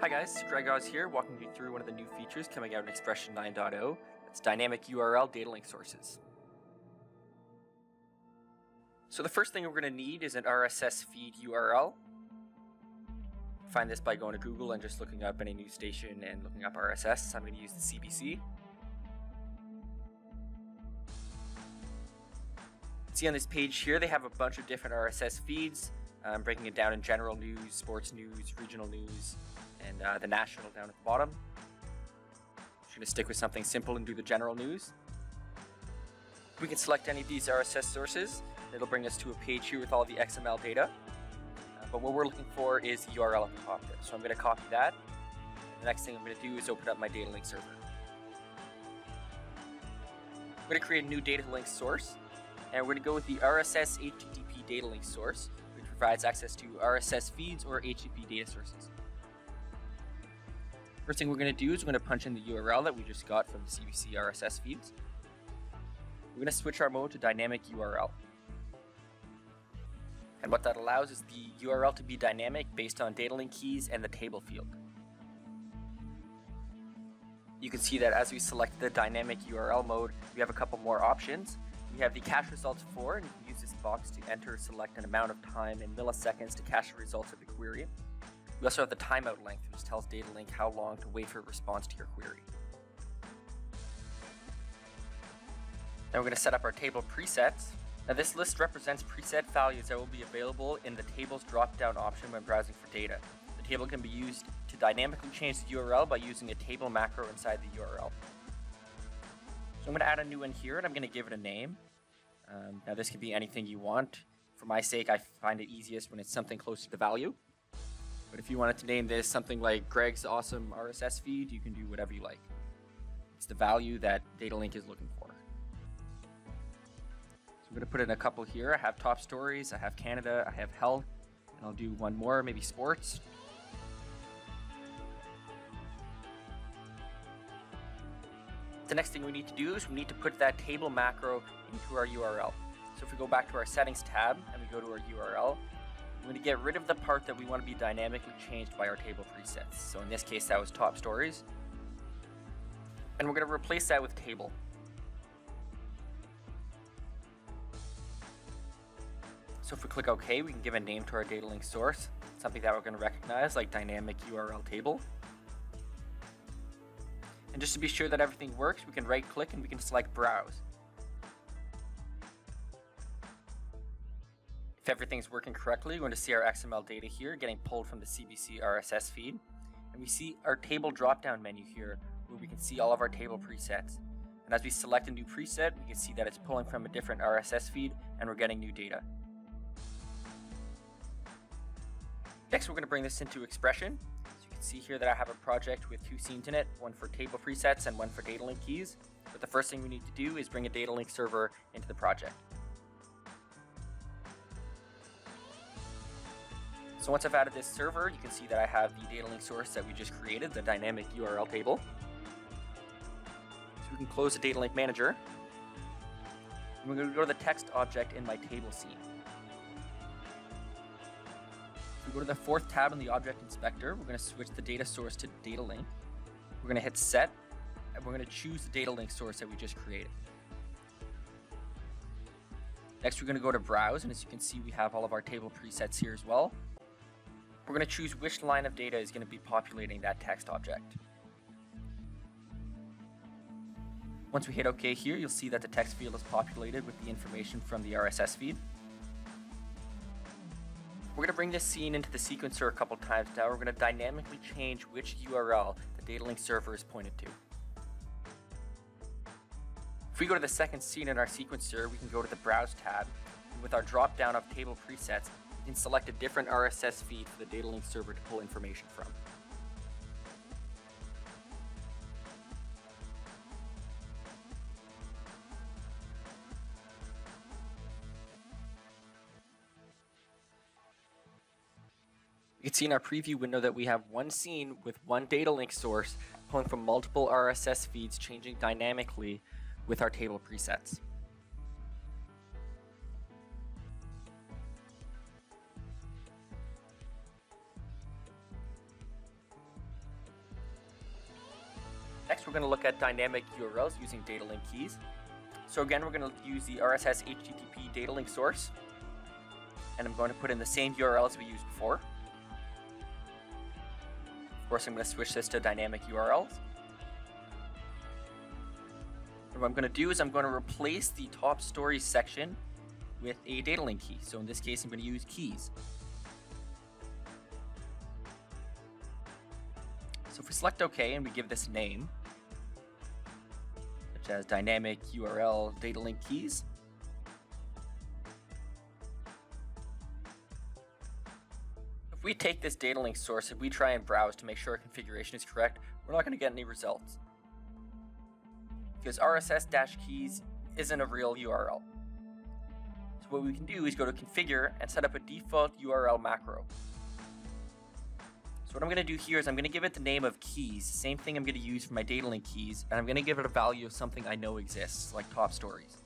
Hi guys, Greg Oz here, walking you through one of the new features coming out in XPression 9.0. It's dynamic URL DataLinq sources. So the first thing we're going to need is an RSS feed URL. Find this by going to Google and just looking up any news station and looking up RSS. I'm going to use the CBC. See on this page here, they have a bunch of different RSS feeds. I'm breaking it down in general news, sports news, regional news, and uh, the national down at the bottom. Just to stick with something simple and do the general news. We can select any of these RSS sources. It'll bring us to a page here with all the XML data. Uh, but what we're looking for is the URL at the top there. So I'm going to copy that. The next thing I'm going to do is open up my DataLinq server. I'm going to create a new DataLinq source. And we're going to go with the RSS HTTP DataLinq source, which provides access to RSS feeds or HTTP data sources. First thing we're going to do is we're going to punch in the URL that we just got from the CBC RSS feeds. We're going to switch our mode to dynamic URL. And what that allows is the URL to be dynamic based on DataLinq keys and the table field. You can see that as we select the dynamic URL mode, we have a couple more options. We have the cache results for, and you can use this box to enter select an amount of time in milliseconds to cache the results of the query. We also have the timeout length, which tells DataLinq how long to wait for a response to your query. Now we're going to set up our table presets. Now this list represents preset values that will be available in the tables drop-down option when browsing for data. The table can be used to dynamically change the URL by using a table macro inside the URL. So I'm going to add a new one here and I'm going to give it a name. Um, now this can be anything you want. For my sake, I find it easiest when it's something close to the value. But if you wanted to name this something like Greg's awesome RSS feed, you can do whatever you like. It's the value that DataLinq is looking for. So I'm going to put in a couple here. I have top stories, I have Canada, I have health, and I'll do one more, maybe sports. The next thing we need to do is we need to put that table macro into our URL. So if we go back to our settings tab and we go to our URL, we're going to get rid of the part that we want to be dynamically changed by our table presets. So in this case, that was top stories. And we're going to replace that with table. So if we click OK, we can give a name to our DataLinq source, something that we're going to recognize like dynamic URL table. And just to be sure that everything works, we can right click and we can select browse. If everything's working correctly, we're going to see our XML data here getting pulled from the CBC RSS feed. And we see our table drop-down menu here where we can see all of our table presets. And as we select a new preset, we can see that it's pulling from a different RSS feed and we're getting new data. Next, we're going to bring this into XPression. So you can see here that I have a project with two scenes in it, one for table presets and one for DataLinq keys. But the first thing we need to do is bring a DataLinq server into the project. So once I've added this server, you can see that I have the DataLinq source that we just created, the dynamic URL table. So we can close the DataLinq manager. And we're going to go to the text object in my table scene. we go to the fourth tab in the object inspector, we're going to switch the data source to DataLinq. We're going to hit set, and we're going to choose the DataLinq source that we just created. Next, we're going to go to browse, and as you can see, we have all of our table presets here as well. We're going to choose which line of data is going to be populating that text object. Once we hit OK here, you'll see that the text field is populated with the information from the RSS feed. We're going to bring this scene into the sequencer a couple times now. We're going to dynamically change which URL the DataLinq server is pointed to. If we go to the second scene in our sequencer, we can go to the Browse tab. With our drop down of table presets, select a different RSS feed for the DataLinq server to pull information from. You can see in our preview window that we have one scene with one DataLinq source pulling from multiple RSS feeds changing dynamically with our table presets. Next, we're going to look at dynamic URLs using DataLinq keys. So again, we're going to use the RSS HTTP DataLinq source. And I'm going to put in the same URL as we used before. Of course, I'm going to switch this to dynamic URLs. And what I'm going to do is I'm going to replace the top stories section with a DataLinq key. So in this case, I'm going to use keys. So if we select OK and we give this name, as dynamic URL DataLinq keys, if we take this DataLinq source and we try and browse to make sure our configuration is correct, we're not going to get any results. Because RSS-keys isn't a real URL. So what we can do is go to configure and set up a default URL macro. So what I'm to do here is I'm to give it the name of keys, same thing I'm to use for my DataLinq keys, and I'm to give it a value of something I know exists, like top stories.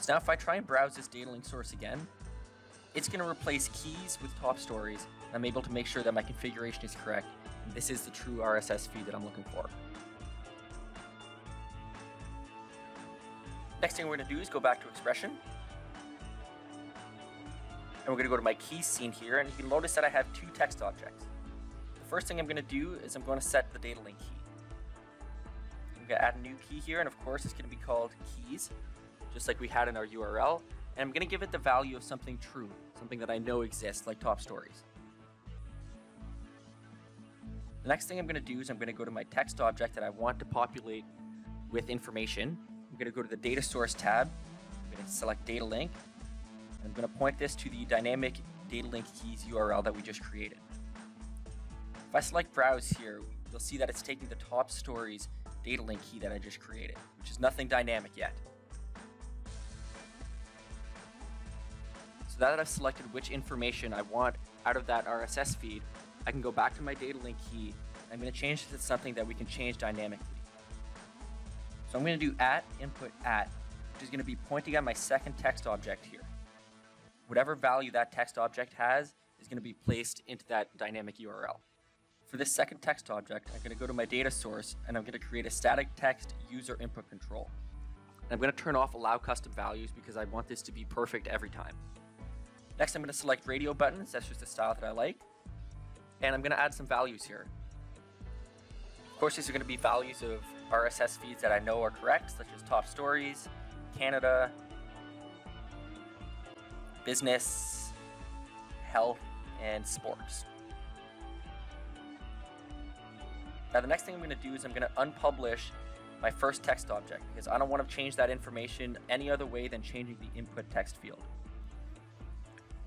So now if I try and browse this DataLinq source again, it's to replace keys with top stories, and I'm able to make sure that my configuration is correct, and this is the true RSS feed that I'm looking for. Next thing we're to do is go back to XPression, and we're to go to my keys scene here, and you can notice that I have two text objects. The first thing I'm to do is I'm to set the DataLinq key. I'm to add a new key here, and of course it's to be called keys, just like we had in our URL. And I'm to give it the value of something true, something that I know exists, like top stories. The next thing I'm to do is I'm to go to my text object that I want to populate with information. I'm to go to the data source tab. I'm to select DataLinq, I'm going to point this to the dynamic DataLinq keys URL that we just created. If I select browse here, you'll see that it's taking the top stories DataLinq key that I just created, which is nothing dynamic yet. So now that I've selected which information I want out of that RSS feed, I can go back to my DataLinq key. I'm going to change it to something that we can change dynamically. So I'm going to do at input at, which is going to be pointing at my second text object here whatever value that text object has is going to be placed into that dynamic URL. For this second text object, I'm going to go to my data source and I'm going to create a static text user input control. And I'm going to turn off allow custom values because I want this to be perfect every time. Next, I'm going to select radio buttons. That's just the style that I like. And I'm going to add some values here. Of course, these are going to be values of RSS feeds that I know are correct, such as top stories, Canada, business, health, and sports. Now the next thing I'm going to do is I'm going to unpublish my first text object because I don't want to change that information any other way than changing the input text field.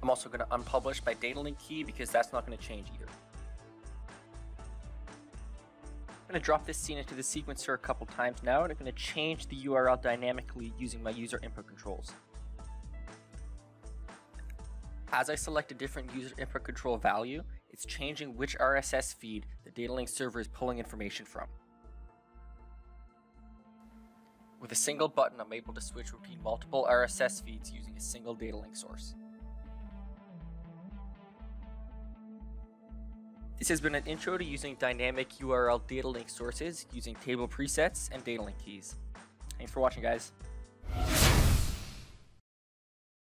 I'm also going to unpublish my DataLinq key because that's not going to change either. I'm going to drop this scene into the sequencer a couple times now and I'm going to change the URL dynamically using my user input controls. As I select a different user input control value, it's changing which RSS feed the DataLinq server is pulling information from. With a single button, I'm able to switch between multiple RSS feeds using a single DataLinq source. This has been an intro to using dynamic URL DataLinq sources using table presets and DataLinq keys. Thanks for watching, guys.